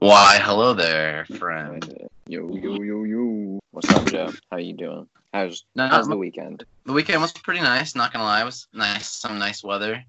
Why, hello there, friend. Yo, yo, yo, yo. What's up, Joe? How you doing? How's No, how's the weekend? The weekend was pretty nice, not gonna lie. It was nice, some nice weather.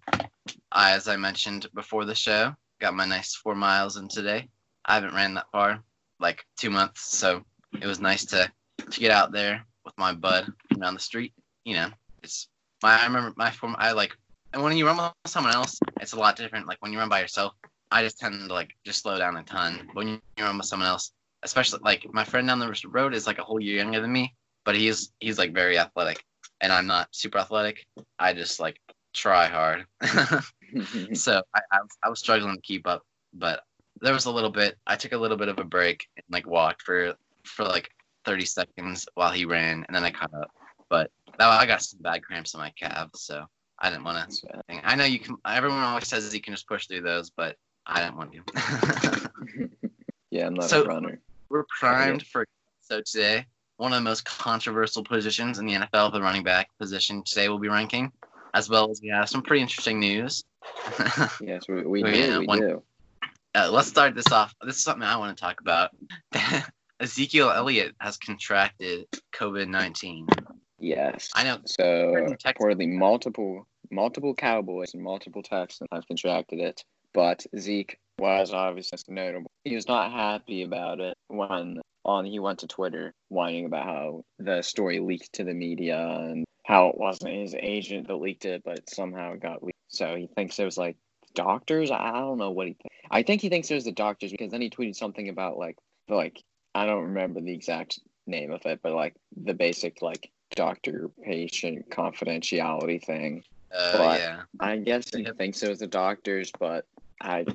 I, as I mentioned before the show, got my nice four miles in today. I haven't ran that far, like two months, so it was nice to, to get out there with my bud around the street. You know, it's my I remember my form I like and when you run with someone else, it's a lot different. Like when you run by yourself, I just tend to like just slow down a ton. When you run with someone else, especially like my friend down the road is like a whole year younger than me, but he's he's like very athletic, and I'm not super athletic. I just like try hard. so I, I, was- I was struggling to keep up, but there was a little bit. I took a little bit of a break and like walked for for like 30 seconds while he ran, and then I caught up. But that, I got some bad cramps in my calves, so I didn't want to. I know you can. Everyone always says you can just push through those, but I don't want to. yeah, I'm not So- a runner. We're primed for so today. One of the most controversial positions in the NFL, the running back position, today we'll be ranking, as well as we have some pretty interesting news. Yes, we, we Oh, do. yeah, we one- do. uh, let's start this off. This is something I want to talk about. Ezekiel Elliott has contracted COVID 19. Yes. I know. So reportedly, multiple multiple Cowboys and multiple Texans have contracted it, but Zeke was obviously notable. He was not happy about it when on he went to Twitter whining about how the story leaked to the media and how it wasn't his agent that leaked it, but somehow it got leaked. So he thinks it was like doctors. I don't know what he. Th- I think he thinks it was the doctors because then he tweeted something about like like I don't remember the exact name of it, but like the basic like doctor patient confidentiality thing. Uh, But- yeah. I guess he thinks it was the doctors, but I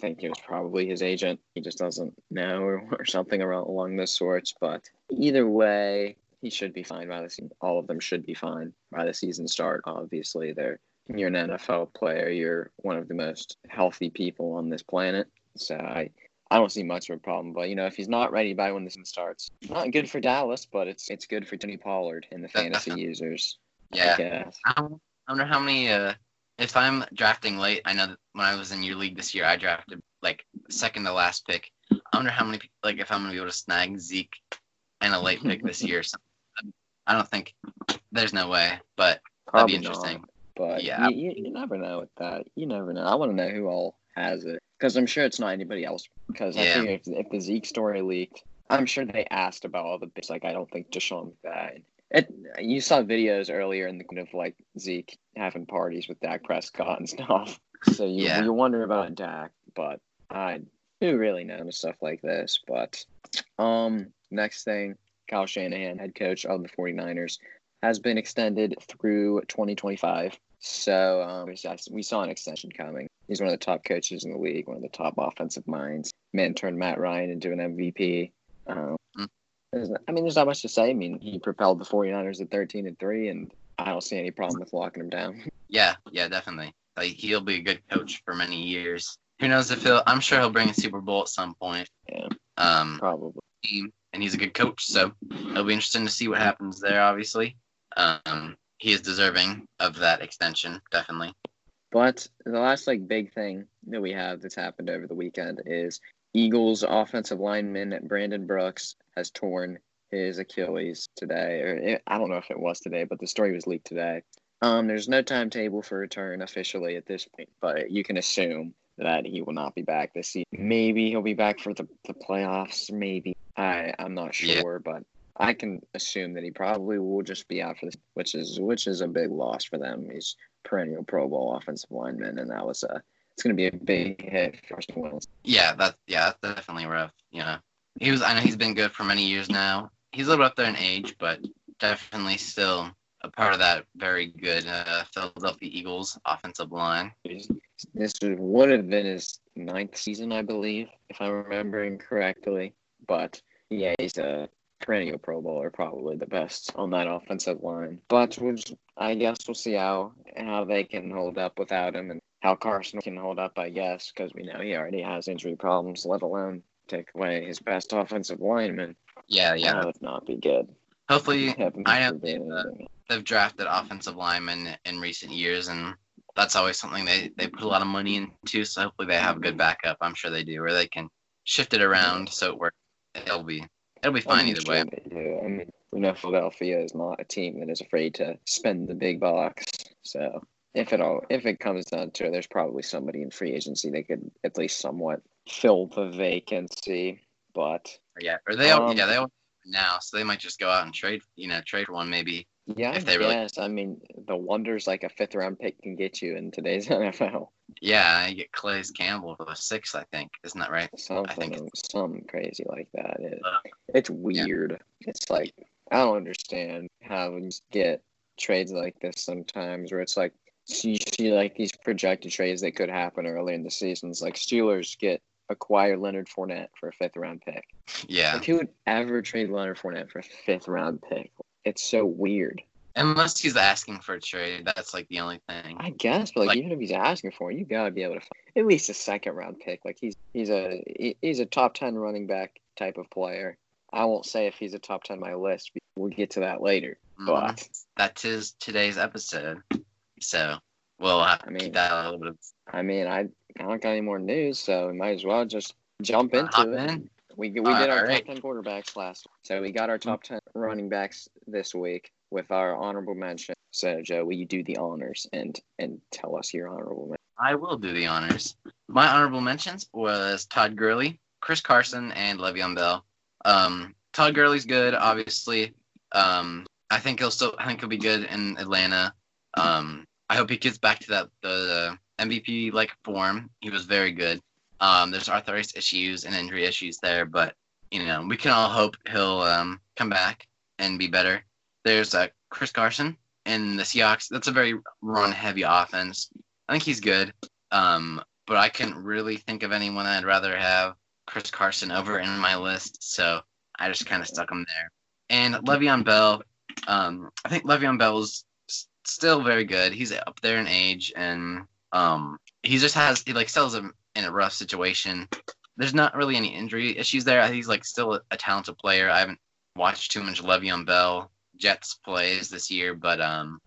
think it was probably his agent. He just doesn't know or, or something around along those sorts. But either way, he should be fine by the season. All of them should be fine by the season start. Obviously, they're you're an NFL player. You're one of the most healthy people on this planet. So I. I don't see much of a problem, but you know, if he's not ready by when the season starts, not good for Dallas, but it's it's good for Tony Pollard and the fantasy users. I Yeah. guess. I wonder how many. Uh, if I'm drafting late, I know that when I was in your league this year, I drafted like second to last pick. I wonder how many, like, if I'm gonna be able to snag Zeke and a late pick this year. So, I don't think there's no way, but that'd be Probably not. interesting. But Yeah. you, you, you never know with that. You never know. I want to know who all has it because I'm sure it's not anybody else. Because I Yeah. figure if, if the Zeke story leaked, I'm sure they asked about all the bits. Like I don't think Deshaun McVay. It you saw videos earlier in the kind of like Zeke having parties with Dak Prescott and stuff. So you Yeah. you wonder about Dak, but I who really knows stuff like this. But um, next thing, Kyle Shanahan, head coach of the 49ers, has been extended through 2025. So um, we saw- we saw an extension coming. He's one of the top coaches in the league, one of the top offensive minds. Man turned Matt Ryan into an MVP. Um, Mm. I mean, there's not much to say. I mean, he propelled the 49ers to 13 and three, and I don't see any problem with locking him down. Yeah, yeah, definitely. Like he'll be a good coach for many years. Who knows if he'll? I'm sure he'll bring a Super Bowl at some point. Yeah. Um, Probably. team, and he's a good coach, so it'll be interesting to see what happens there. Obviously, um, he is deserving of that extension, definitely. But the last like big thing that we have that's happened over the weekend is Eagles offensive lineman Brandon Brooks has torn his Achilles today, or it, I don't know if it was today, but the story was leaked today. Um, there's no timetable for return officially at this point, but you can assume that he will not be back this season. Maybe he'll be back for the, the playoffs. Maybe I I'm not Yeah. sure, but I can assume that he probably will just be out for this, which is which is a big loss for them. He's perennial Pro Bowl offensive lineman, and that was a it's going to be a big hit for Carson Wentz. Yeah, that's yeah, that's definitely rough. You know, he was. I know he's been good for many years now. He's a little up there in age, but definitely still a part of that very good uh, Philadelphia Eagles offensive line. This would have been his ninth season, I believe, if I'm remembering correctly. But yeah, he's a perennial Pro Bowler, probably the best on that offensive line. But we'll just, I guess we'll see how how they can hold up without him and how Carson can hold up. I guess because we know he already has injury problems, let alone take away his best offensive lineman. Yeah, yeah. That would not be good. Hopefully, I know they've, uh, they've drafted offensive linemen in recent years, and that's always something they, they put a lot of money into. So hopefully they have a good backup. I'm sure they do, where they can shift it around so it works. It'll be it'll be fine I'm either sure way. I mean, we know Philadelphia is not a team that is afraid to spend the big bucks. So if it all if it comes down to it, there's probably somebody in free agency that could at least somewhat fill the vacancy. But Yeah, or they all Um, yeah they all now, so they might just go out and trade you know trade one maybe. yeah, I If they really- guess. I mean, the wonders like a fifth round pick can get you in today's NFL. Yeah, you get Calais Campbell for a six, I think. Isn't that right? Something, something crazy like that. It, Uh, it's weird. It's like I don't understand how you get trades like this sometimes, where it's like so you see like these projected trades that could happen early in the seasons. Like Steelers get acquire Leonard Fournette for a fifth round pick. Yeah, Like who would ever trade Leonard Fournette for a fifth round pick? It's so weird. unless he's asking for a trade, that's like the only thing. I guess, but like, Like- even if he's asking for it, you gotta be able to find at least a second round pick. Like he's he's a he's a top ten running back type of player. I won't say if he's a top ten on my list. We'll get to that later. Mhm. But That is today's episode, so we'll have to I mean- keep that a little bit. Of, I mean, I I don't got any more news, so we might as well just jump into hop it. in. We we did our top ten quarterbacks last, so we got our top ten running backs this week with our honorable mention. So Joe, will you do the honors and and tell us your honorable mention? I will do the honors. My honorable mentions was Todd Gurley, Chris Carson, and Le'Veon Bell. Um, Todd Gurley's good, obviously. Um, I think he'll still. I think he'll be good in Atlanta. Um, I hope he gets back to that the MVP like form. He was very good. Um, there's arthritis issues and injury issues there, but you know we can all hope he'll um, come back and be better. There's uh, Chris Carson in the Seahawks. That's a very run heavy offense. I think he's good. Um, but I couldn't really think of anyone I'd rather have Chris Carson over in my list, so I just kind of stuck him there. And Le'Veon Bell, um, I think Le'Veon Bell's still very good. He's up there in age, and um, he just has he like sells him in a rough situation. There's not really any injury issues there. He's like still a, a talented player. I haven't watched too much Le'Veon Bell Jets plays this year, but um,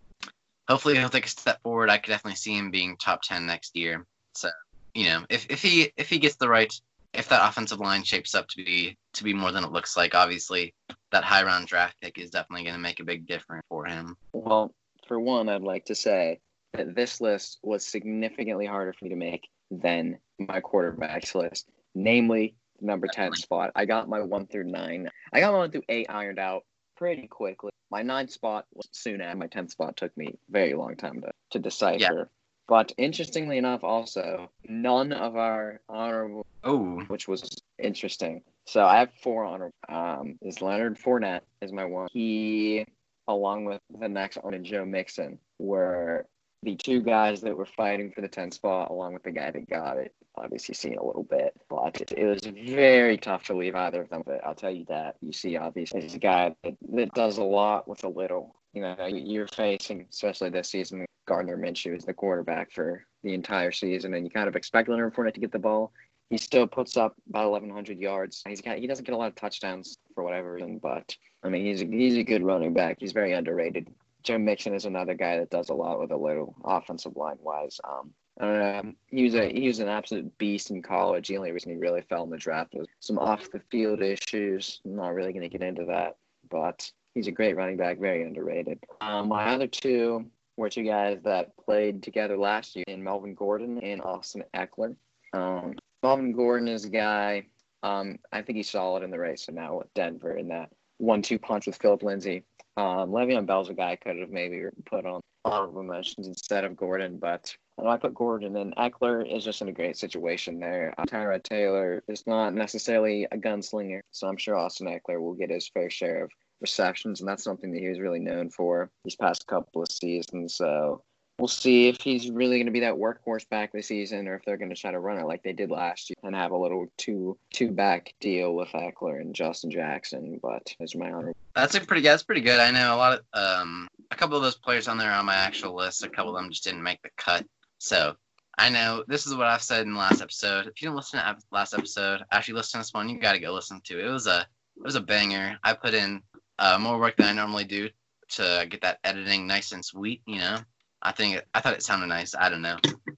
hopefully he'll take a step forward. I could definitely see him being top ten next year. So you know, if, if he if he gets the right if that offensive line shapes up to be to be more than it looks like, obviously that high round draft pick is definitely going to make a big difference for him. Well, for one, I'd like to say that this list was significantly harder for me to make than my quarterbacks list, namely the number 10 spot. I got my one through nine. I got my one through eight ironed out pretty quickly. My ninth spot was soon after. My 10th spot took me a very long time to, to decipher. But interestingly enough, also, none of our honorable, Oh, which was interesting. So I have four honorable. Um, is Leonard Fournette is my one. He along with the next one, Joe Mixon, were the two guys that were fighting for the 10 spot, along with the guy that got it. Obviously, seen a little bit, but it, was very tough to leave either of them. But I'll tell you that you see, obviously, he's a guy that, that does a lot with a little. You know, you- you're facing, especially this season, Gardner Minshew is the quarterback for the entire season, and you kind of expect Leonard Fournette to get the ball. He still puts up about 1,100 yards. He's got he doesn't get a lot of touchdowns for whatever reason, but I mean he's a, he's a good running back. He's very underrated. Joe Mixon is another guy that does a lot with a little offensive line wise. Um, um, he was a he was an absolute beast in college. The only reason he really fell in the draft was some off the field issues. I'm not really going to get into that, but he's a great running back, very underrated. Um, my other two were two guys that played together last year in Melvin Gordon and Austin Ekeler. Um, Melvin Gordon is a guy. Um, I think he's solid in the race and now with Denver in that one-two punch with Phillip Lindsay. Um, Le'Veon Bell's a guy I could have maybe put on honorable mentions instead of Gordon, but I put Gordon and Ekeler is just in a great situation there. Uh, Tyrod Taylor is not necessarily a gunslinger, so I'm sure Austin Ekeler will get his fair share of receptions, and that's something that he was really known for these past couple of seasons. So we'll see if he's really going to be that workhorse back this season, or if they're going to try to run it like they did last year and have a little two two back deal with Ekeler and Justin Jackson. But it's my honor. that's a pretty that's pretty good. I know a lot of um a couple of those players on there on my actual list. A couple of them just didn't make the cut. So I know this is what I've said in the last episode. If you didn't listen to last episode, actually listen to this one, you got to go listen to it. It was a it was a banger. I put in uh, more work than I normally do to get that editing nice and sweet. You know, I think it, I thought it sounded nice. I don't know,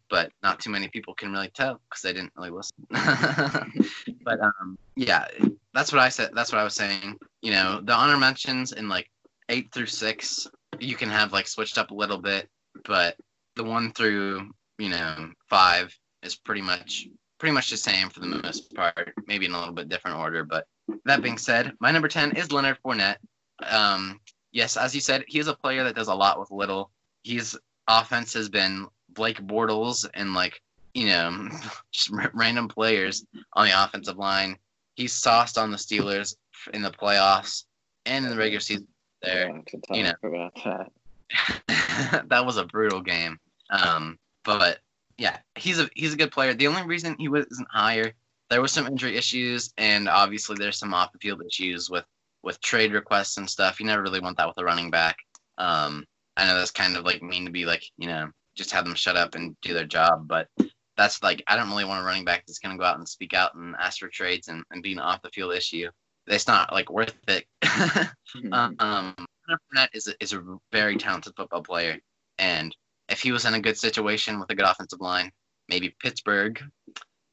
but not too many people can really tell because they didn't really listen. but um, yeah, that's what I said. That's what I was saying. You know, the honor mentions in like eight through six, you can have like switched up a little bit, but the one through you know five is pretty much pretty much the same for the most part. Maybe in a little bit different order, but that being said, my number ten is Leonard Fournette. Um, yes, as you said, he is a player that does a lot with little. His offense has been Blake Bortles and like you know just r- random players on the offensive line. He's sauced on the Steelers in the playoffs and in the regular season. There, Yeah, you know. about that. that was a brutal game. Um, but yeah, he's a he's a good player. The only reason he wasn't higher, there was some injury issues, and obviously there's some off the field issues with with trade requests and stuff. You never really want that with a running back. Um, I know that's kind of like mean to be like you know just have them shut up and do their job, but that's like I don't really want a running back that's gonna go out and speak out and ask for trades and, and be an off the field issue. It's not like worth it. Um, Leonard Fournette is a, is a very talented football player, and if he was in a good situation with a good offensive line, maybe Pittsburgh,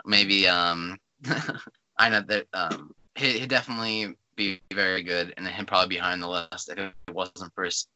maybe um, I know that um, he he'd definitely be very good, and he'd probably be high on the list if it wasn't for his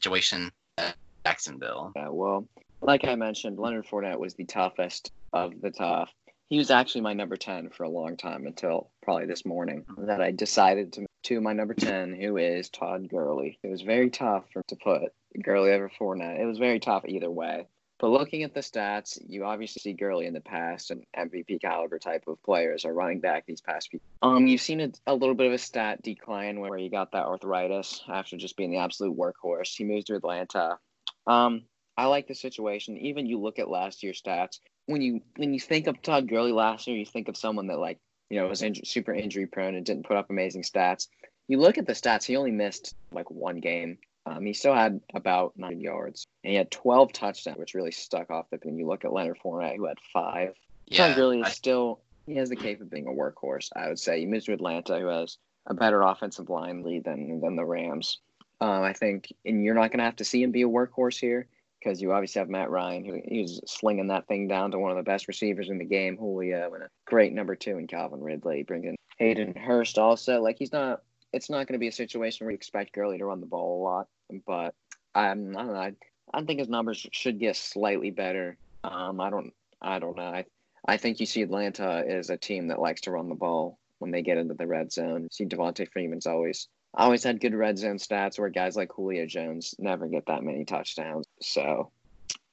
situation at Jacksonville. Yeah, well, like I mentioned, Leonard Fournette was the toughest of the tough. He was actually my number 10 for a long time until probably this morning that I decided to to my number 10, who is Todd Gurley. It was very tough for, to put Gurley over Fournette. It was very tough either way. But looking at the stats, you obviously see Gurley in the past and MVP caliber type of players are running back these past few. Um, you've seen a, a little bit of a stat decline where he got that arthritis after just being the absolute workhorse. He moves to Atlanta. Um, I like the situation. Even you look at last year's stats. When you when you think of Todd Gurley last year, you think of someone that like you know was super injury prone and didn't put up amazing stats. You look at the stats. He only missed like one game. Um, he still had about nine yards, and he had 12 touchdowns, which really stuck off the. When you look at Leonard Fournette, who had five. Yeah, Gurley is I- still he has the cape of being a workhorse. I would say he moves to Atlanta, who has a better offensive line lead than than the Rams. Um, I think, and you're not going to have to see him be a workhorse here because you obviously have Matt Ryan, who he's slinging that thing down to one of the best receivers in the game, Julio, and a great number two in Calvin Ridley, bringing Hayden Hurst also. Like he's not, it's not going to be a situation where you expect Gurley to run the ball a lot, but um, I don't know. I, I think his numbers should get slightly better. Um, I don't, I don't know. I, I think you see Atlanta is a team that likes to run the ball when they get into the red zone. You see Devonta Freeman's always always had good red zone stats where guys like Julio Jones never get that many touchdowns. So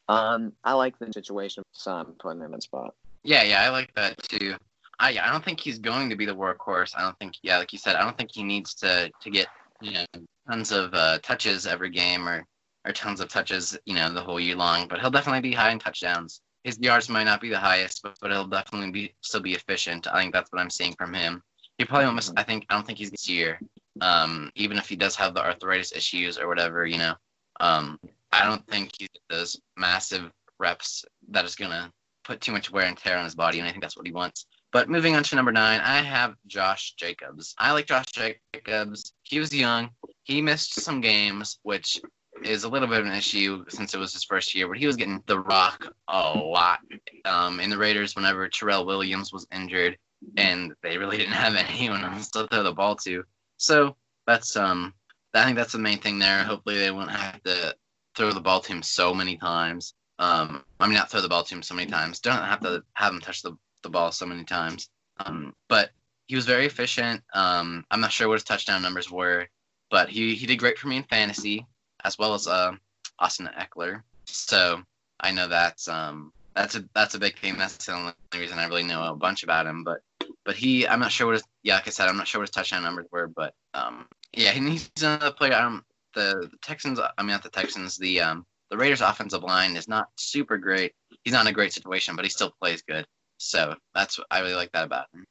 um I like the situation so I'm putting him in spot. Yeah, yeah, I like that too. I I don't think he's going to be the workhorse. I don't think yeah, like you said, I don't think he needs to to get you know tons of uh, touches every game or or tons of touches you know the whole year long. But he'll definitely be high in touchdowns. His yards might not be the highest, but, but he'll definitely be still be efficient. I think that's what I'm seeing from him. He probably almost. I think I don't think he's this year. Um, even if he does have the arthritis issues or whatever, you know, um, I don't think he's those massive reps that is gonna put too much wear and tear on his body, and I think that's what he wants. But moving on to number nine, I have Josh Jacobs. I like Josh Jacobs. He was young. He missed some games, which is a little bit of an issue since it was his first year, but he was getting the rock a lot um, in the Raiders whenever Tyrell Williams was injured, and they really didn't have anyone else to throw the ball to. So that's um, I think that's the main thing there. Hopefully they won't have to throw the ball to him so many times. Um, I mean, not throw the ball to him so many times. Don't have to have him touch the, the ball so many times. Um, but he was very efficient. Um, I'm not sure what his touchdown numbers were, but he, he did great for me in fantasy as well as uh, Austin Ekeler. So I know that's um that's a that's a big thing. That's the only reason I really know a bunch about him. But but he I'm not sure what his yeah like I said I'm not sure what his touchdown numbers were. But um yeah he's another player. Um the, the Texans I mean not the Texans the um the Raiders offensive line is not super great. He's not in a great situation, but he still plays good. So that's I really like that about him.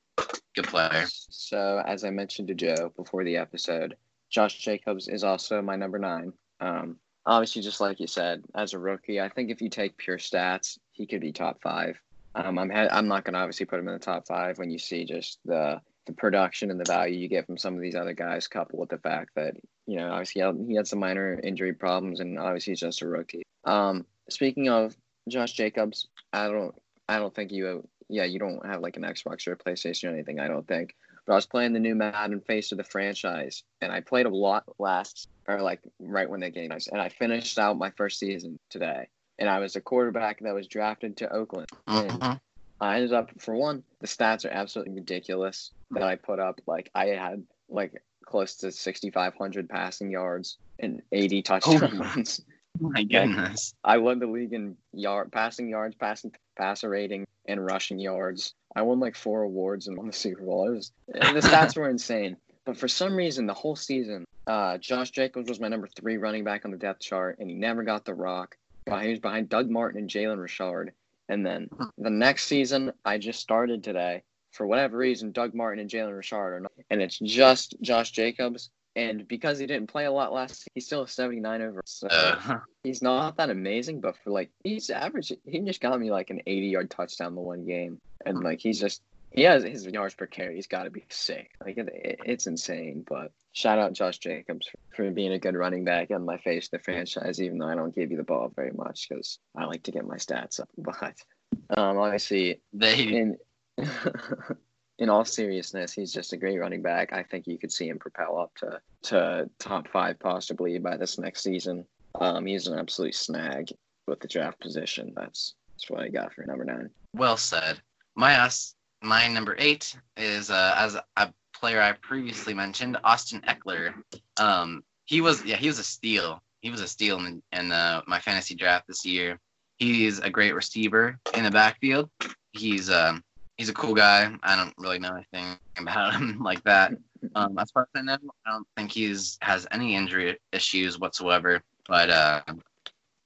Good player. So as I mentioned to Joe before the episode, Josh Jacobs is also my number nine. Um, obviously, just like you said, as a rookie, I think if you take pure stats, he could be top five. Um, I'm ha- I'm not going to obviously put him in the top five when you see just the the production and the value you get from some of these other guys, coupled with the fact that you know obviously he had, he had some minor injury problems, and obviously he's just a rookie. Um, speaking of Josh Jacobs. I don't. I don't think you. Yeah, you don't have like an Xbox or a PlayStation or anything. I don't think. But I was playing the new Madden Face of the franchise, and I played a lot last, or like right when they came out, and I finished out my first season today. And I was a quarterback that was drafted to Oakland. And Mhm. I ended up for one, the stats are absolutely ridiculous that I put up. Like I had like close to 6,500 passing yards and 80 touchdowns. Oh my goodness. I led the league in yard passing yards, passing passer rating, and rushing yards. I won like four awards and won the Super Bowl. It was and the stats were insane. But for some reason, the whole season, uh, Josh Jacobs was my number three running back on the depth chart, and he never got the rock. Uh, He was behind Doug Martin and Jalen Richard. And then the next season, I just started today. For whatever reason, Doug Martin and Jalen Richard are not, and it's just Josh Jacobs. And because he didn't play a lot last, he's still a 79 over. So Uh, he's not that amazing, but for like he's average. He just got me like an 80 yard touchdown the one game, and like he's just he has his yards per carry. He's got to be sick. Like it, it- it's insane. But shout out Josh Jacobs for, for being a good running back and my face in the franchise. Even though I don't give you the ball very much because I like to get my stats up. But um, obviously they in in all seriousness, he's just a great running back. I think you could see him propel up to to top five possibly by this next season. Um, he's an absolute snag with the draft position. That's that's what I got for number nine. well said. My us, my number eight is uh, as a player I previously mentioned, Austin Ekeler. Um, he was yeah he was a steal. He was a steal in, in uh, my fantasy draft this year. He's a great receiver in the backfield. He's um he's a cool guy. I don't really know anything about him like that. Um, as far as I know, I don't think he's has any injury issues whatsoever. But uh,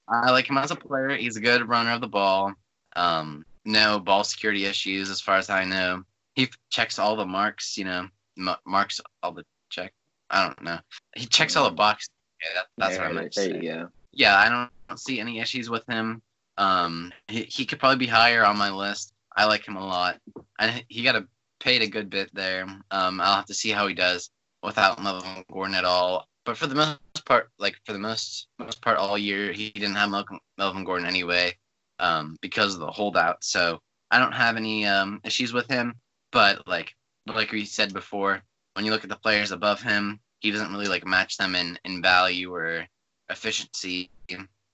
I like him as a player. He's a good runner of the ball. Um, no ball security issues as far as I know. He f- checks all the marks. You know, m- marks all the check. I don't know. He checks all the boxes. Yeah, that, that's what I There- meant to say you yeah, I don't, don't see any issues with him. Um, he, he could probably be higher on my list. I like him a lot. I, he got a, paid a good bit there. Um, I'll have to see how he does without Melvin Gordon at all. But for the most part, like for the most most part all year, he didn't have Melvin Gordon anyway, um, because of the holdout. So I don't have any um, issues with him. But like like we said before, when you look at the players above him, he doesn't really like match them in in value or efficiency.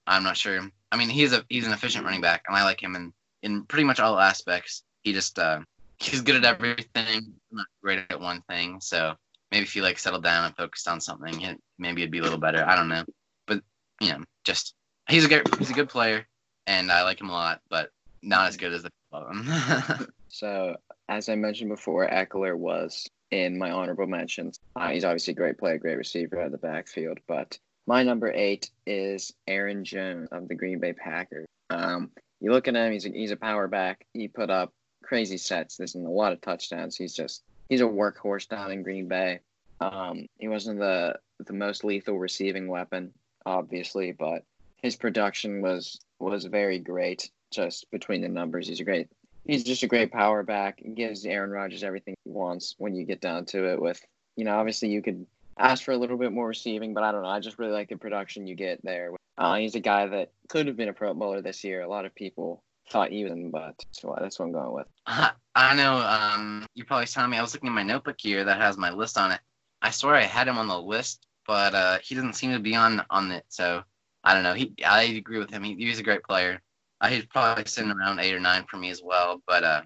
I'm not sure. I mean, he's a he's an efficient running back, and I like him in in pretty much all aspects. He just uh, he's good at everything, not great at one thing. So maybe if he like settled down and focused on something, it, maybe it'd be a little better. I don't know, but you know, just he's a good he's a good player, and I like him a lot, but not as good as the him. So as I mentioned before, Ekeler was in my honorable mentions. Uh, he's obviously a great player, great receiver out of the backfield. But my number eight is Aaron Jones of the Green Bay Packers. Um, you look at him; he's a, he's a power back. He put up crazy sets. There's a lot of touchdowns. He's just he's a workhorse down in Green Bay. Um, he wasn't the the most lethal receiving weapon, obviously, but his production was was very great. Just between the numbers, he's a great he's just a great power back. He gives Aaron Rodgers everything he wants when you get down to it. With you know, obviously you could ask for a little bit more receiving, but I don't know. I just really like the production you get there. Uh, he's a guy that could have been a Pro Bowler this year. A lot of people thought he was, but that's what I'm going with. I know. Um, you probably saw me. I was looking at my notebook here that has my list on it. I swear I had him on the list, but uh, he doesn't seem to be on on it. So I don't know. He, I agree with him. He, he's a great player. Uh, he's probably sitting around eight or nine for me as well. But uh,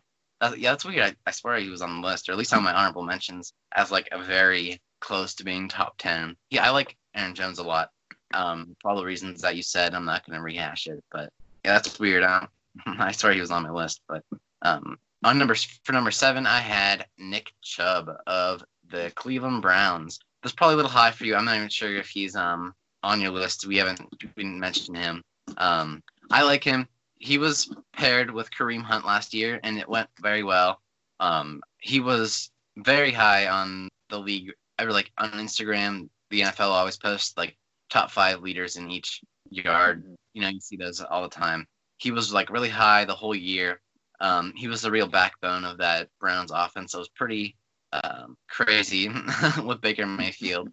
yeah, that's weird. I, I swear he was on the list, or at least on my honorable mentions, as like a very close to being top ten. Yeah, I like Aaron Jones a lot. Um, for all the reasons that you said, I'm not gonna rehash it, but yeah, that's weird. I, I swear he was on my list, but um, on number for number seven, I had Nick Chubb of the Cleveland Browns. That's probably a little high for you. I'm not even sure if he's um on your list. We haven't we didn't mention him. Um, I like him. He was paired with Kareem Hunt last year, and it went very well. Um, he was very high on the league. Ever like on Instagram, the NFL always posts like top five leaders in each yard. You know, you see those all the time. He was like really high the whole year. Um, he was the real backbone of that Browns offense. So it was pretty um, crazy with Baker Mayfield.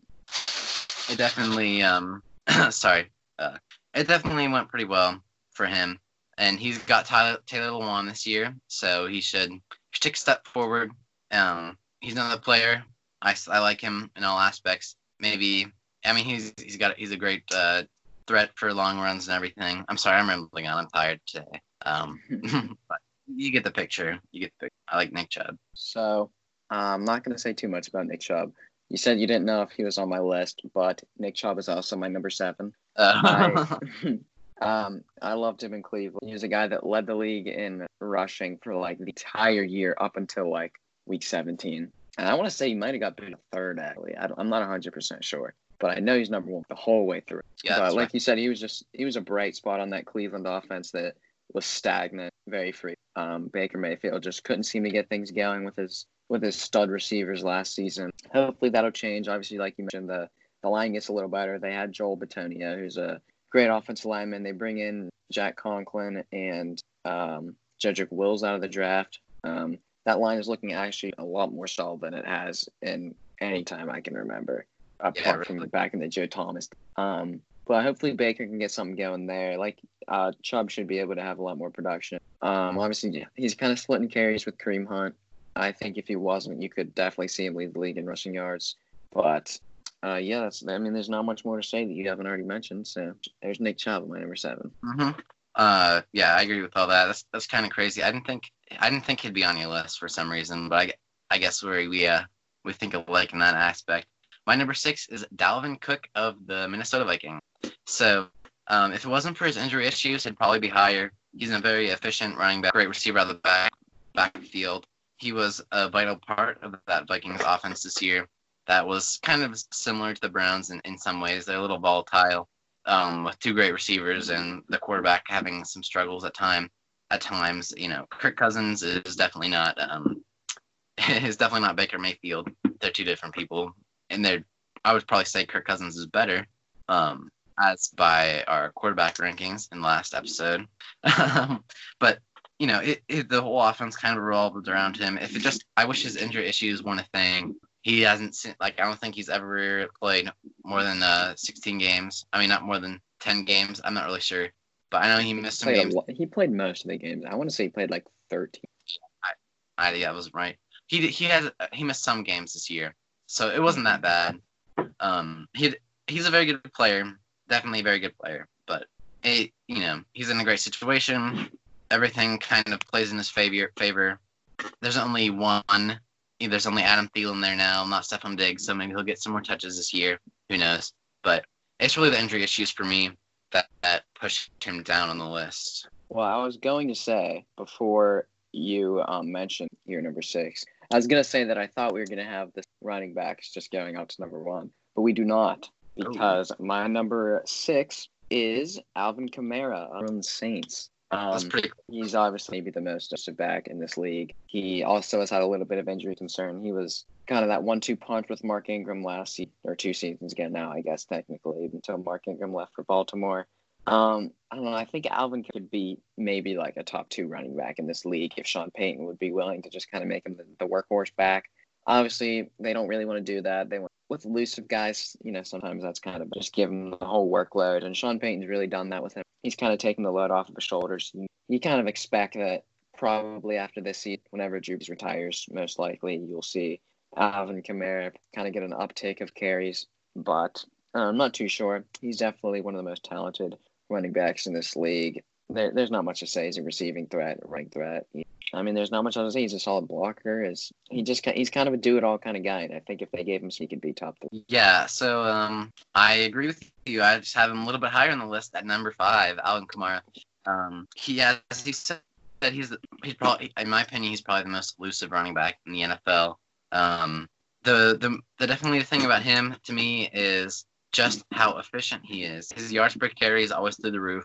It definitely, um, sorry, uh, it definitely went pretty well for him. and he's got Tyler, Taylor Lewan this year, so he should, take a step forward. Um, he's another player. I, I like him in all aspects. Maybe I mean he's he's got he's a great uh, threat for long runs and everything. I'm sorry, I'm rambling on. I'm tired today. Um, but you get the picture. You get the picture. I like Nick Chubb. So uh, I'm not going to say too much about Nick Chubb. You said you didn't know if he was on my list, but Nick Chubb is also my number seven. Uh, I, um, I loved him in Cleveland. He was a guy that led the league in rushing for like the entire year up until like week 17. And I want to say he might have got picked third, actually. I am not 100% sure, but I know he's number one the whole way through. Yeah, but like right. you said, he was just, he was a bright spot on that Cleveland offense that was stagnant, very free. Um, Baker Mayfield just couldn't seem to get things going with his with his stud receivers last season. Hopefully that'll change. Obviously, like you mentioned, the the line gets a little better. They had Joel Bitonio, who's a great offensive lineman. They bring in Jack Conklin and um, Jedrick Wills out of the draft. Um, that line is looking actually a lot more solid than it has in any time I can remember, apart Yeah, from really. back in the Joe Thomas. Um, but hopefully Baker can get something going there. Like uh, Chubb should be able to have a lot more production. Um, obviously he's kind of splitting carries with Kareem Hunt. I think if he wasn't, you could definitely see him lead the league in rushing yards. But uh, yeah, I mean, there's not much more to say that you haven't already mentioned. So there's Nick Chubb, my number seven. hmm Uh, yeah, I agree with all that. That's that's kind of crazy. I didn't think I didn't think he'd be on your list for some reason, but I, I guess we we uh we think alike in that aspect. My number six is Dalvin Cook of the Minnesota Vikings. So um, if it wasn't for his injury issues, he'd probably be higher. He's a very efficient running back, great receiver out of the back backfield. He was a vital part of that Vikings offense this year. That was kind of similar to the Browns in, in some ways. They're a little volatile um, with two great receivers and the quarterback having some struggles at time. At times, you know, Kirk Cousins is definitely not um, is definitely not Baker Mayfield. They're two different people, and they're. I would probably say Kirk Cousins is better, um, as by our quarterback rankings in last episode. but you know, it, it, the whole offense kind of revolved around him. If it just, I wish his injury issues weren't a thing. He hasn't seen, like, I don't think he's ever played more than uh, 16 games. I mean, not more than 10 games. I'm not really sure, but I know he missed some games. he played most of the games. I want to say he played like 13. I, yeah, I was right. He he has he missed some games this year, so it wasn't that bad. Um, he he's a very good player, definitely a very good player. But it, you know, he's in a great situation. Everything kind of plays in his favor. Favor. There's only one. There's only Adam Thielen there now, not Stefon Diggs. So maybe he'll get some more touches this year. Who knows? But it's really the injury issues for me that, that pushed him down on the list. Well, I was going to say before you um, mentioned your number six, I was going to say that I thought we were going to have the running backs just going up to number one, but we do not because my number six is Alvin Kamara from the Saints. That's Um, pretty. he's obviously maybe the most adjusted back in this league. He also has had a little bit of injury concern. He was kind of that one-two punch with Mark Ingram last season, or two seasons ago now, I guess technically, until Mark Ingram left for Baltimore. Um, I don't know. I think Alvin could be maybe like a top two running back in this league if Sean Payton would be willing to just kind of make him the, the workhorse back. Obviously, they don't really want to do that. They want with elusive guys, you know, sometimes that's kind of just give him the whole workload. And Sean Payton's really done that with him. He's kind of taking the load off of his shoulders. You, kind of expect that probably after this season, whenever Brees retires, most likely you'll see Alvin Kamara kind of get an uptake of carries. But uh, I'm not too sure. He's definitely one of the most talented running backs in this league. There, there's not much to say. He's a receiving threat, running threat. I mean, there's not much else to say. He's a solid blocker. Is he just he's kind of a do-it-all kind of guy. And I think if they gave him, he could be top three. Yeah, so um, I agree with you. I just have him a little bit higher on the list at number five, Alvin Kamara. Um, he has he said that he's he's probably in my opinion he's probably the most elusive running back in the NFL. Um, the the the definitely the thing about him to me is just how efficient he is. His yards per carry is always through the roof.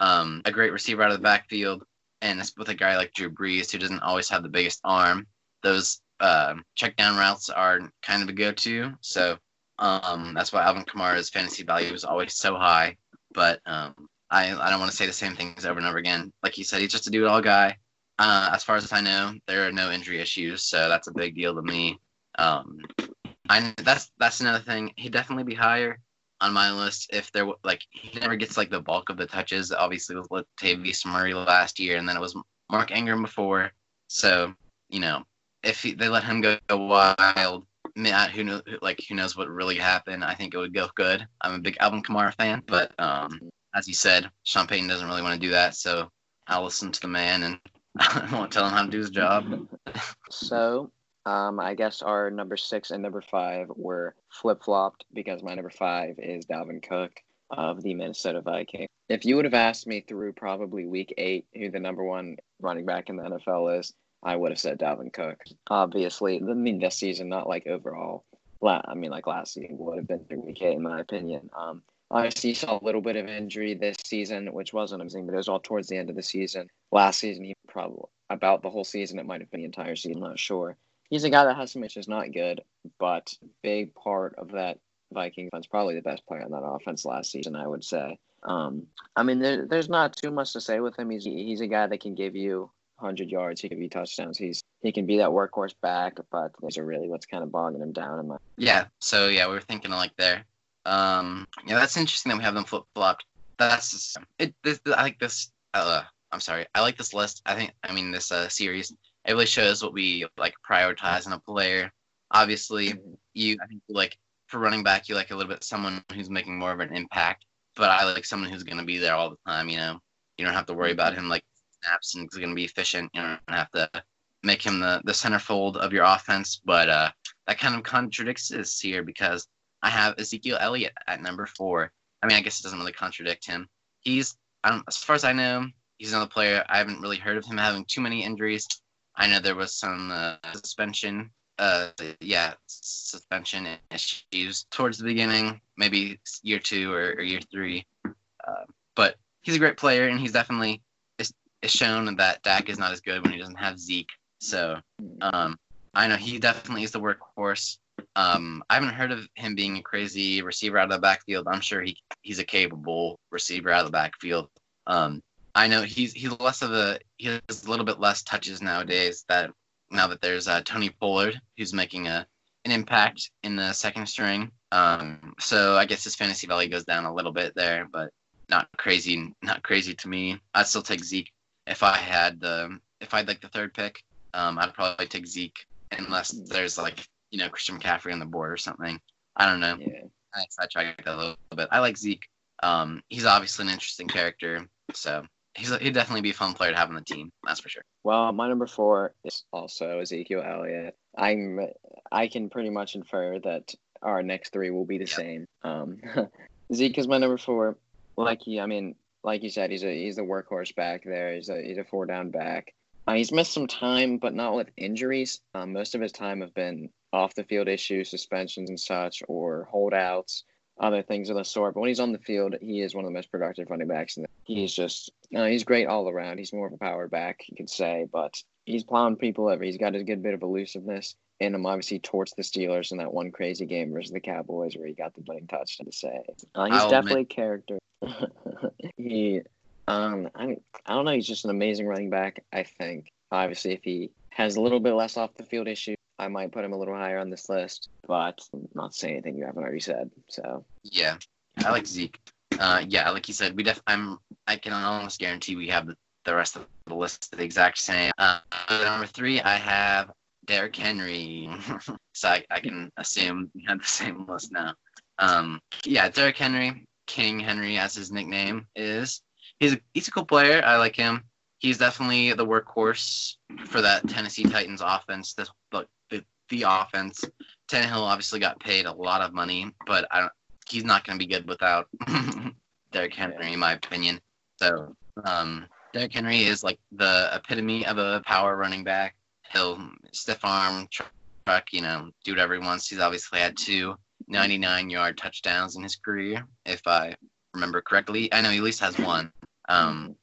Um, a great receiver out of the backfield, and with a guy like Drew Brees who doesn't always have the biggest arm. Those um, check down routes are kind of a go to. So um, that's why Alvin Kamara's fantasy value is always so high. But um, I, I don't want to say the same things over and over again. Like you said, he's just a do it all guy. Uh, as far as I know, there are no injury issues, so that's a big deal to me. Um, I that's that's another thing. He'd definitely be higher. On my list if there like he never gets like the bulk of the touches. Obviously, with Latavius Murray last year, and then it was Mark Ingram before. So you know, if he, they let him go, wild, Matt, who knows, like who knows what really happened? I think it would go good. I'm a big Alvin Kamara fan, but um, as you said, Sean Payton doesn't really want to do that, so I'll listen to the man and I won't tell him how to do his job. so um, I guess our number six and number five were flip flopped because my number five is Dalvin Cook of the Minnesota Vikings. If you would have asked me through probably week eight who the number one running back in the NFL is, I would have said Dalvin Cook. Obviously, I mean this season, not like overall. I mean, like last season would have been through week eight, in my opinion. Um, obviously, saw a little bit of injury this season, which wasn't amazing, but it was all towards the end of the season. Last season, he probably about the whole season. It might have been the entire season. I'm not sure he's a guy that has some issues, not good, but big part of that Viking offense, probably the best player on that offense last season, I would say. Um, I mean, there, there's not too much to say with him. He's he's a guy that can give you 100 yards. He can give you touchdowns. He's he can be that workhorse back, but those are really what's kind of bogging him down. In my yeah. So yeah, we were thinking like there. Um, yeah, that's interesting that we have them flip flopped. That's it. This, I like this. Uh, I'm sorry. I like this list. I think. I mean, this uh, series it really shows what we like prioritize in a player. Obviously, you I think like for running back, you like a little bit someone who's making more of an impact. But I like someone who's going to be there all the time. You know, you don't have to worry about him like snaps and he's going to be efficient. You don't have to make him the the centerfold of your offense. But uh, that kind of contradicts this here because I have Ezekiel Elliott at number four. I mean, I guess it doesn't really contradict him. He's, I don't, as far as I know, he's another player. I haven't really heard of him having too many injuries. I know there was some uh, suspension, uh, yeah, suspension issues towards the beginning, maybe year two or, or year three. Uh, but he's a great player, and he's definitely it's, it's shown that Dak is not as good when he doesn't have Zeke. So um, I know he definitely is the workhorse. Um, I haven't heard of him being a crazy receiver out of the backfield. I'm sure he he's a capable receiver out of the backfield. Um, I know he's he's less of a he has a little bit less touches nowadays. That now that there's uh, Tony Pollard who's making a an impact in the second string. Um, so I guess his fantasy value goes down a little bit there, but not crazy. Not crazy to me. I'd still take Zeke if I had the if I'd like the third pick. Um, I'd probably take Zeke unless there's like you know Christian McCaffrey on the board or something. I don't know. Yeah. I sidetracked that a little bit. I like Zeke. Um, he's obviously an interesting character, so he's he'd definitely be a fun player to have on the team. That's for sure. Well, my number four is also Ezekiel Elliott. I'm I can pretty much infer that our next three will be the yep. same. Um, Zeke is my number four. Like he, I mean, like you said, he's a he's a workhorse back there. He's a he's a four down back. Uh, he's missed some time, but not with injuries. Um, most of his time have been off the field issues, suspensions and such, or holdouts other things of the sort. But when he's on the field, he is one of the most productive running backs. And he's just, uh, he's great all around. He's more of a power back, you could say, but he's plowing people over. He's got a good bit of elusiveness. And I'm obviously torched the Steelers in that one crazy game versus the Cowboys where he got the winning touchdown to say. Uh, he's I'll definitely admit. a character. he, um, I, I don't know. He's just an amazing running back. I think obviously if he has a little bit less off the field issue, I might put him a little higher on this list, but not say anything you haven't already said. So yeah, I like Zeke. Uh, yeah, like you said, we def I'm I can almost guarantee we have the, the rest of the list the exact same. Uh, number three, I have Derrick Henry, so I, I can assume we have the same list now. Um, yeah, Derrick Henry, King Henry, as his nickname is. He's a, he's a cool player. I like him. He's definitely the workhorse for that Tennessee Titans offense. This look, the offense. Tannehill obviously got paid a lot of money, but I don't, he's not going to be good without Derrick Henry, in my opinion. So, um, Derrick Henry is like the epitome of a power running back. He'll stiff arm, truck, you know, do whatever he wants. He's obviously had two 99 yard touchdowns in his career, if I remember correctly. I know he at least has one. Um,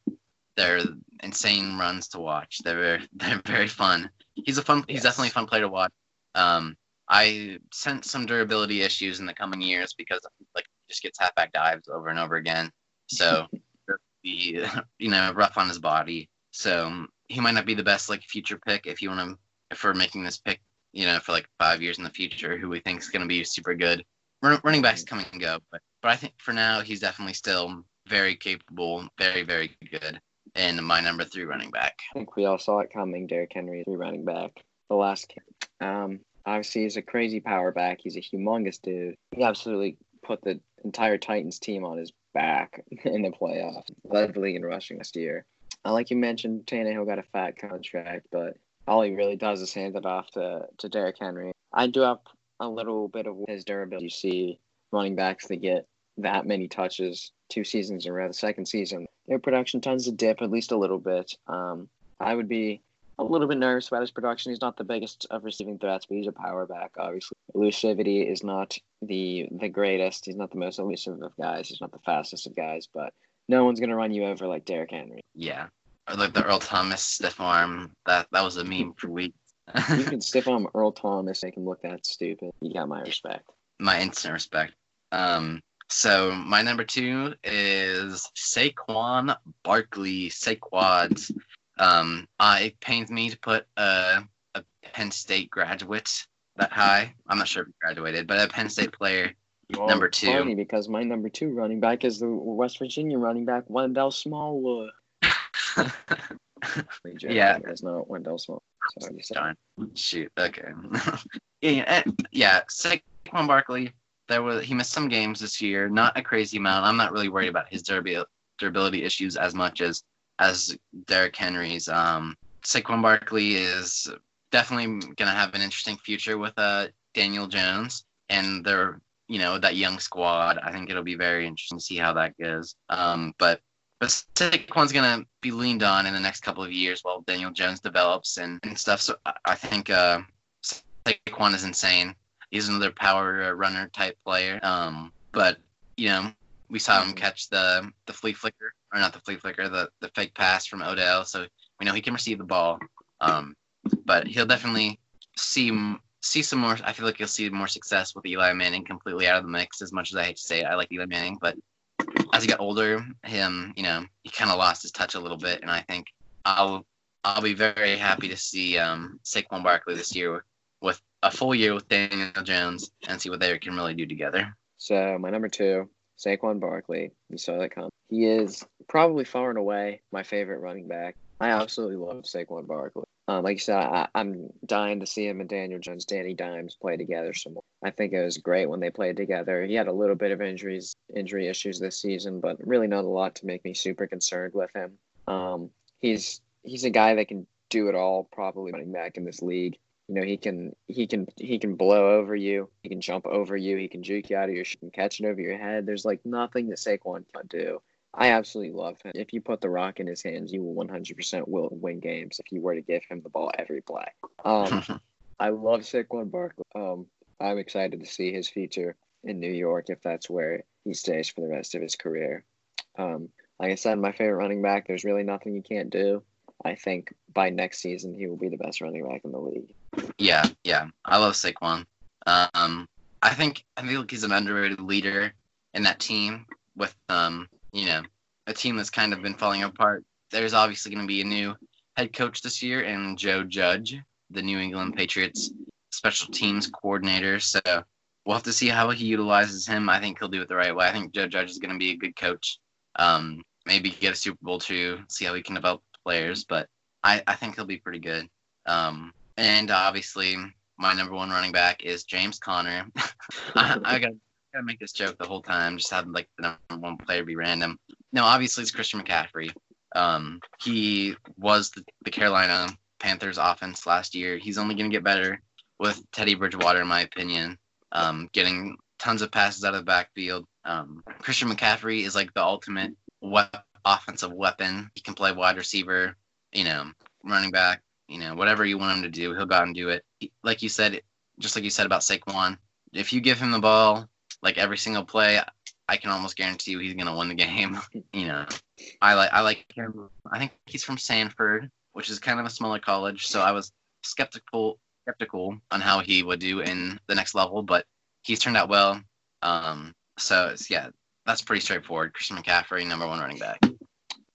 they're insane runs to watch. They're very, they're very fun. He's a fun. He's yes. definitely a fun player to watch. Um, I sense some durability issues in the coming years because like he just gets halfback dives over and over again. So be you know rough on his body. So he might not be the best like future pick if you want to if we're making this pick you know for like five years in the future who we think is going to be super good. run, running backs come and go, but but I think for now he's definitely still very capable, very very good, and my number three running back. I think we all saw it coming. Derrick Henry, three running back. The last, um, obviously he's a crazy power back. He's a humongous dude. He absolutely put the entire Titans team on his back in the playoffs. Led the league in rushing last year. Uh, like you mentioned, Tannehill got a fat contract, but all he really does is hand it off to, to Derrick Henry. I do have a little bit of his durability. You see running backs that get that many touches two seasons in a row. The second season, their production tends to dip at least a little bit. Um, I would be a little bit nervous about his production. He's not the biggest of receiving threats, but he's a power back. Obviously, elusivity is not the the greatest. He's not the most elusive of guys. He's not the fastest of guys, but no one's gonna run you over like Derrick Henry. Yeah, or like the Earl Thomas stiff arm. That that was a meme for weeks. you can stiff arm Earl Thomas, make him look that stupid. You got my respect. My instant respect. Um, so my number two is Saquon Barkley. Saquads. Um, I, it pains me to put a, a Penn State graduate that high. I'm not sure if he graduated, but a Penn State player. Well, number two. Funny because my number two running back is the West Virginia running back Wendell Smallwood. yeah, it's not Wendell Small. Sorry, Darn. Shoot. Okay. yeah, yeah. Saquon Barkley. There was he missed some games this year. Not a crazy amount. I'm not really worried about his durability issues as much as as Derrick Henry's. Um, Saquon Barkley is definitely gonna have an interesting future with uh Daniel Jones and their you know that young squad. I think it'll be very interesting to see how that goes. Um, but but Saquon's gonna be leaned on in the next couple of years while Daniel Jones develops and, and stuff. So I think uh, Saquon is insane. He's another power runner type player. Um, but you know, we saw him catch the the flea flicker or not the flea flicker, the the fake pass from Odell. So we know he can receive the ball. Um, but he'll definitely see see some more. I feel like he'll see more success with Eli Manning completely out of the mix. As much as I hate to say it, I like Eli Manning, but as he got older, him, you know, he kind of lost his touch a little bit, and I think I'll I'll be very happy to see um, Saquon Barkley this year with a full year with Daniel Jones and see what they can really do together. So my number two, Saquon Barkley. You saw that come. He is probably far and away my favorite running back. I absolutely love Saquon Barkley. Um, like you said, I, am dying to see him and Daniel Jones, Danny Dimes play together some more. I think it was great when they played together. He had a little bit of injuries, injury issues this season, but really not a lot to make me super concerned with him. Um, he's he's a guy that can do it all, probably running back in this league. You know, he can he can he can blow over you, he can jump over you, he can juke you out of your, can catch it over your head. There's like nothing that Saquon can't do. I absolutely love him. If you put the rock in his hands, you will 100% will win games if you were to give him the ball every play. Um, I love Saquon Barkley. Um, I'm excited to see his future in New York if that's where he stays for the rest of his career. Um, like I said, my favorite running back. There's really nothing you can't do. I think by next season he will be the best running back in the league. Yeah, yeah, I love Saquon. Um, I think I feel like he's an underrated leader in that team with um you know, a team that's kind of been falling apart. There's obviously going to be a new head coach this year, and Joe Judge, the New England Patriots special teams coordinator. So we'll have to see how he utilizes him. I think he'll do it the right way. I think Joe Judge is going to be a good coach. Um, maybe get a Super Bowl too, see how he can develop players, but I, I think he'll be pretty good. Um, and obviously, my number one running back is James Conner. I, I got gotta make this joke the whole time. Just have like the number one player be random. No, obviously it's Christian McCaffrey. Um, he was the, the Carolina Panthers offense last year. He's only gonna get better with Teddy Bridgewater, in my opinion. Um, getting tons of passes out of the backfield. Um, Christian McCaffrey is like the ultimate we- offensive weapon. He can play wide receiver, you know, running back, you know, whatever you want him to do, he'll go out and do it. Like you said, just like you said about Saquon, if you give him the ball, like every single play, I can almost guarantee you he's gonna win the game. you know, I like I like him. I think he's from Stanford, which is kind of a smaller college, so I was skeptical skeptical on how he would do in the next level, but he's turned out well. Um, so yeah, that's pretty straightforward. Christian McCaffrey, number one running back.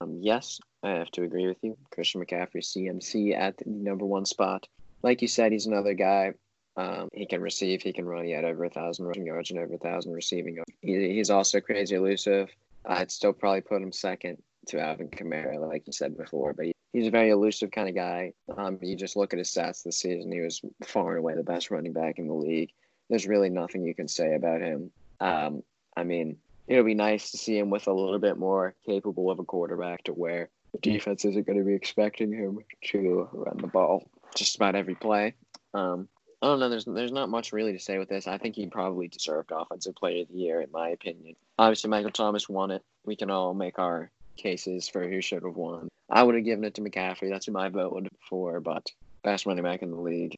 Um, yes, I have to agree with you. Christian McCaffrey, CMC at the number one spot. Like you said, he's another guy Um, he can receive, he can run. He had over a thousand rushing yards and over a thousand receiving yards. He, he's also crazy elusive. I'd still probably put him second to Alvin Kamara, like you said before, but he's a very elusive kind of guy. Um, you just look at his stats this season; he was far and away the best running back in the league. There's really nothing you can say about him. Um, I mean, it'll be nice to see him with a little bit more capable of a quarterback to where the defense isn't going to be expecting him to run the ball just about every play. Um, I don't know. There's there's not much really to say with this. I think he probably deserved Offensive Player of the Year, in my opinion. Obviously, Michael Thomas won it. We can all make our cases for who should have won. I would have given it to McCaffrey. That's who my vote would have been for. But best running back in the league.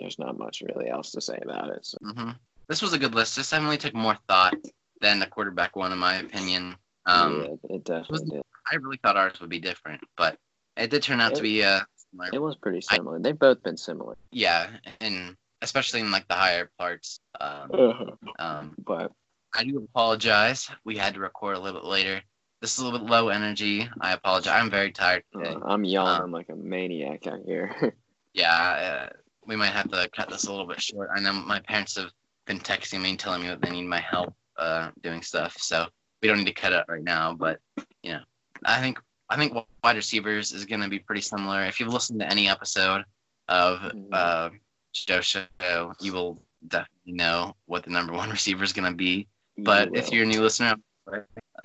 There's not much really else to say about it. So. hmm This was a good list. This definitely took more thought than the quarterback one, in my opinion. Um, yeah, it definitely did. I really thought ours would be different, but it did turn out to be uh, similar. It was pretty similar. They've both been similar. yeah, and especially in like the higher parts. Um, Uh-huh. um, But I do apologize. We had to record a little bit later. This is a little bit low energy. I apologize. I'm very tired today. uh, I'm yawning Um, like a maniac out here. Yeah, uh, we might have to cut this a little bit short. I know my parents have been texting me and telling me that they need my help uh, doing stuff, so we don't need to cut it right now. But you know, I think I think wide receivers is going to be pretty similar. If you've listened to any episode of Mhm. uh, Joe Show, you will definitely know what the number one receiver is going to be. But You if you're a new listener,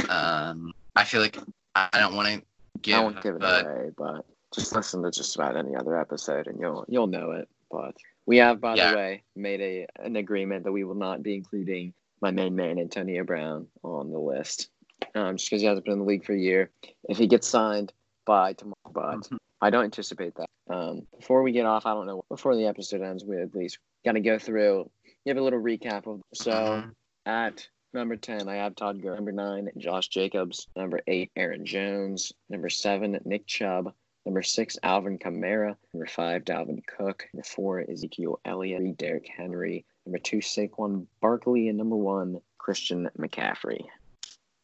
um, I feel like I don't want to give, I won't give it but away, but just listen to just about any other episode and you'll you'll know it. But we have, by Yeah. the way, made a an agreement that we will not be including my main man Antonio Brown on the list, um, just because he hasn't been in the league for a year. If he gets signed by tomorrow, but Mhm. I don't anticipate that. Um, before we get off, I don't know. Before the episode ends, we at least got to go through, give a little recap of. So Mhm. at number 10, I have Todd Gurley. Number 9, Josh Jacobs. Number 8, Aaron Jones. Number 7, Nick Chubb. Number 6, Alvin Kamara. Number 5, Dalvin Cook. Number 4, Ezekiel Elliott. Three, Derrick Henry. Number 2, Saquon Barkley. And number 1, Christian McCaffrey.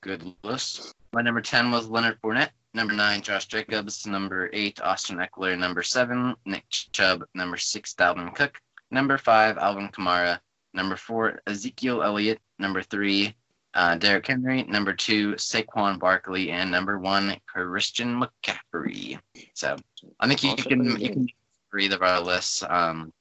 Good list. My number 10 was Leonard Fournette. Number 9, Josh Jacobs. Number 8, Austin Ekeler. Number 7, Nick Chubb. Number 6, Dalvin Cook. Number 5, Alvin Kamara. Number 4, Ezekiel Elliott. Number 3, uh, Derrick Henry. Number 2, Saquon Barkley. And number 1, Christian McCaffrey. So I think you Also can you can read of our lists. Um,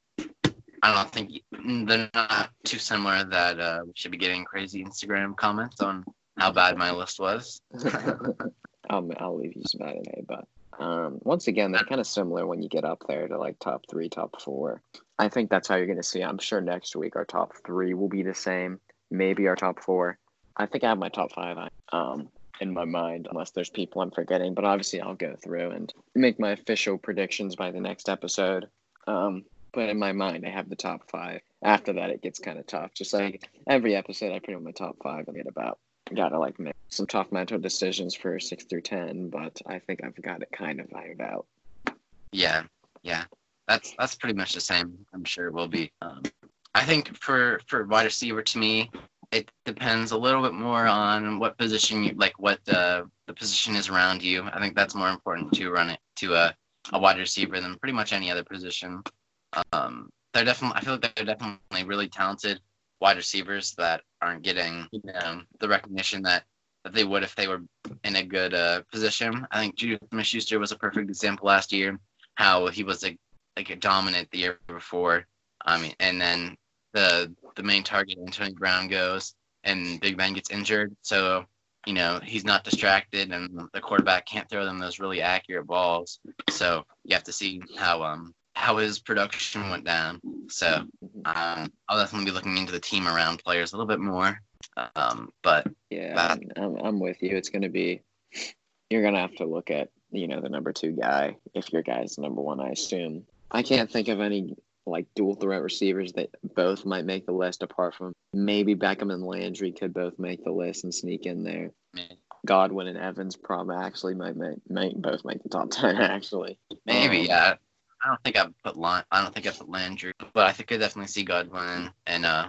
I don't think they're not too similar that uh, we should be getting crazy Instagram comments on how bad my list was. I'll, I'll leave you some it, but um, once again, they're kind of similar when you get up there to like top three, top four. I think that's how you're going to see. I'm sure next week our top three will be the same. Maybe our top four. I think I have my top five um, in my mind, unless there's people I'm forgetting. But obviously, I'll go through and make my official predictions by the next episode. Um, but in my mind, I have the top five. After that, it gets kind of tough. Just like every episode, I put in my top five. I get about gotta like make some tough mental decisions for six through ten, but I think I've got it kind of ironed out. Yeah, yeah, that's that's pretty much the same. I'm sure it will be. Um, I think for for wide receiver, to me, it depends a little bit more on what position you like, what the the position is around you. I think that's more important to run it to a a wide receiver than pretty much any other position. Um, they're definitely. I feel like they're definitely really talented wide receivers that aren't getting you know the recognition that that they would if they were in a good uh, position. I think Juju Smith-Schuster was a perfect example last year, how he was like like a dominant the year before. I mean, and then the the main target Antonio Brown goes, and Big Ben gets injured, so you know he's not distracted, and the quarterback can't throw them those really accurate balls. So you have to see how um how his production went down. So um, I'll definitely be looking into the team around players a little bit more. Um, but Yeah, That- I'm, I'm with you. It's going to be, you're going to have to look at, you know, the number two guy if your guy's number one, I assume. I can't think of any like dual threat receivers that both might make the list apart from maybe Beckham and Landry could both make the list and sneak in there. Godwin and Evans probably actually might make, might both make the top 10 actually. maybe Um, yeah. I don't think I put Lan- I don't think I put Landry, but I think I definitely see Godwin and uh,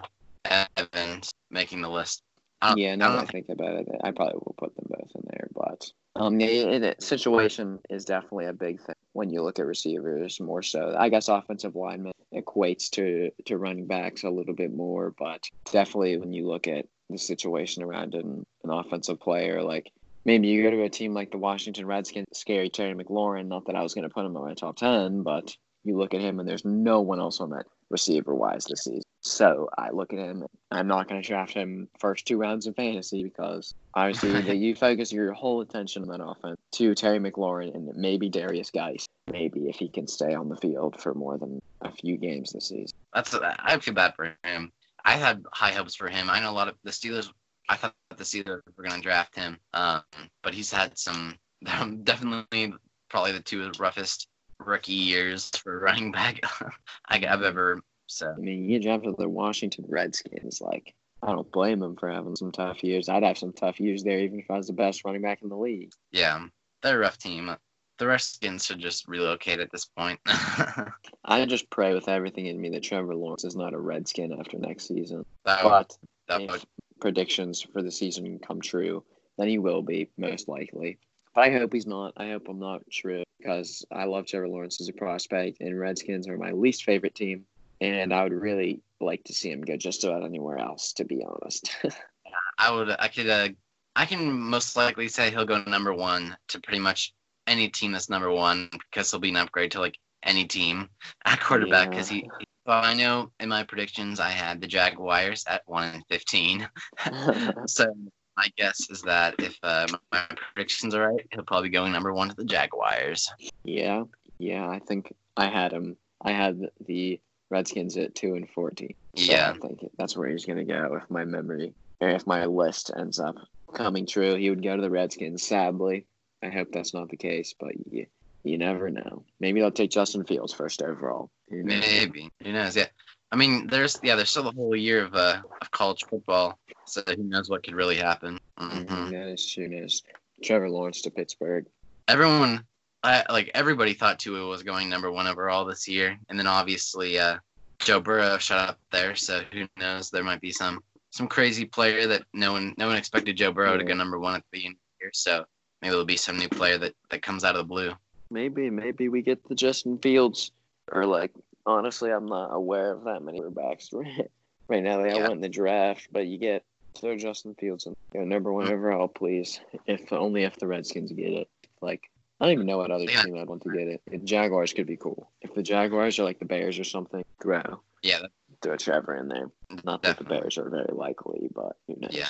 Evans making the list. I don't, Yeah, I now I don't think about it, I probably will put them both in there. But um, yeah, it, it, situation is definitely a big thing when you look at receivers more so. I guess offensive lineman equates to to running backs a little bit more, but definitely when you look at the situation around an, an offensive player, like maybe you go to a team like the Washington Redskins, scary Terry McLaurin. Not that I was going to put him on my top ten, but you look at him and there's no one else on that receiver wise this season. So I look at him. I'm not going to draft him first two rounds in fantasy because obviously that you focus your whole attention on that offense to Terry McLaurin and maybe Derrius Guice. Maybe if he can stay on the field for more than a few games this season. That's I feel bad for him. I had high hopes for him. I know a lot of the Steelers. I thought this the Steelers were going to draft him, um, but he's had some definitely probably the two roughest rookie years for running back I've ever. So I mean, you to the Washington Redskins. Like I don't blame him for having some tough years. I'd have some tough years there, even if I was the best running back in the league. Yeah, they're a rough team. The Redskins should just relocate at this point. I just pray with everything in me that Trevor Lawrence is not a Redskin after next season. That but that if would, predictions for the season come true, then he will be most likely. But I hope he's not. I hope I'm not true because I love Trevor Lawrence as a prospect, and Redskins are my least favorite team. And I would really like to see him go just about anywhere else, to be honest. I would. I could. Uh, I can most likely say he'll go number one to pretty much any team that's number one because he'll be an upgrade to like any team at quarterback because Yeah. he. Well, I know in my predictions I had the Jaguars at one and fifteen. so my guess is that if uh, my predictions are right, he'll probably be going number one to the Jaguars. yeah, yeah. I think I had him. I had the Redskins at two and fourteen. So Yeah. I think that's where he's gonna go if my memory, or if my list ends up coming true. He would go to the Redskins. Sadly, I hope that's not the case, but you, you never know. Maybe they'll take Justin Fields first overall. Who knows? Maybe who knows? Yeah, I mean, there's yeah, there's still a whole year of uh of college football, so who knows what could really happen. Mhm, hmm That is true. News. Trevor Lawrence to Pittsburgh. Everyone, I like everybody thought Tua was going number one overall this year, and then obviously uh, Joe Burrow shot up there, so who knows? There might be some some crazy player that no one no one expected Joe Burrow to go number one at the end of the year, so maybe there'll be some new player that that comes out of the blue. Maybe, maybe we get the Justin Fields, or like honestly, I'm not aware of that many quarterbacks right, right now. They all Yeah. went in the draft, but you get throw Justin Fields and go number one Mhm. overall, please. If only if the Redskins get it. Like I don't even know what other Yeah. team I'd want to get it. The Jaguars could be cool. If the Jaguars are like the Bears or something, throw Yeah, that, throw Trevor in there. Not that the. Bears are very likely, but who knows? Yeah.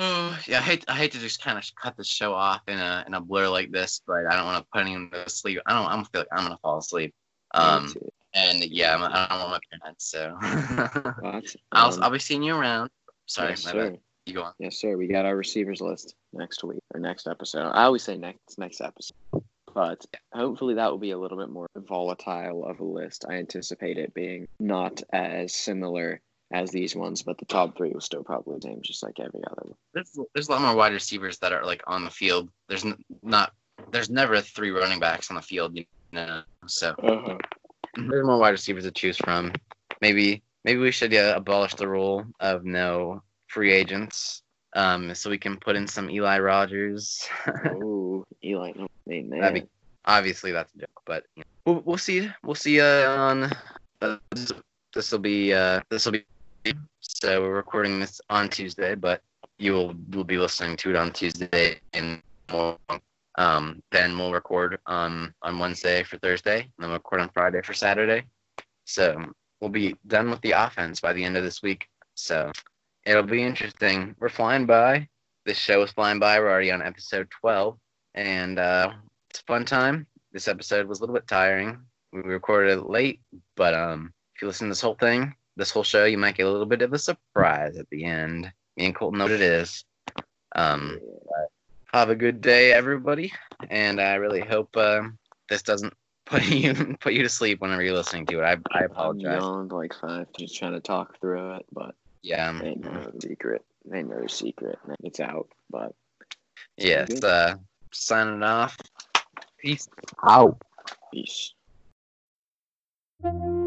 Oh, yeah, I hate I hate to just kind of cut the show off in a in a blur like this, but I don't want to put anyone to sleep. I don't. I don't feel like I'm gonna fall asleep. Um, and yeah, I'm, I don't want my parents, so But, I'll I'll be seeing you around. Sorry, yes, my sir. bad. You go on. Yes, sir. We got our receivers list next week or next episode. I always say next next episode, but hopefully that will be a little bit more volatile of a list. I anticipate it being not as similar as these ones, but the top three will still probably same, just like every other one. There's there's a lot more wide receivers that are like on the field. There's n- not there's never three running backs on the field, you know. So Uh-huh. there's more wide receivers to choose from. Maybe maybe we should uh, abolish the rule of no free agents, um, so we can put in some Eli Rogers. oh, Eli, no, man, man. Be- Obviously that's a joke, but you know, we'll we'll see we'll see uh, on uh, this will be uh, this will be so we're recording this on Tuesday, but you will will be listening to it on Tuesday and. Um, then we'll record on on Wednesday for Thursday, and then we'll record on Friday for Saturday. So we'll be done with the offense by the end of this week. So it'll be interesting. We're flying by. This show is flying by. We're already on episode twelve, and uh, it's a fun time. This episode was a little bit tiring. We recorded it late, but um, if you listen to this whole thing, this whole show, you might get a little bit of a surprise at the end. Me and Coltin know what it is. Um, have a good day, everybody, and I really hope uh, this doesn't put you put you to sleep whenever you're listening to it. I I I'm apologize. yawned like five, just trying to talk through it, but Yeah, um, ain't no secret. Ain't no secret. It's out, but yes. good. Uh, signing off. Peace out. peace. Thank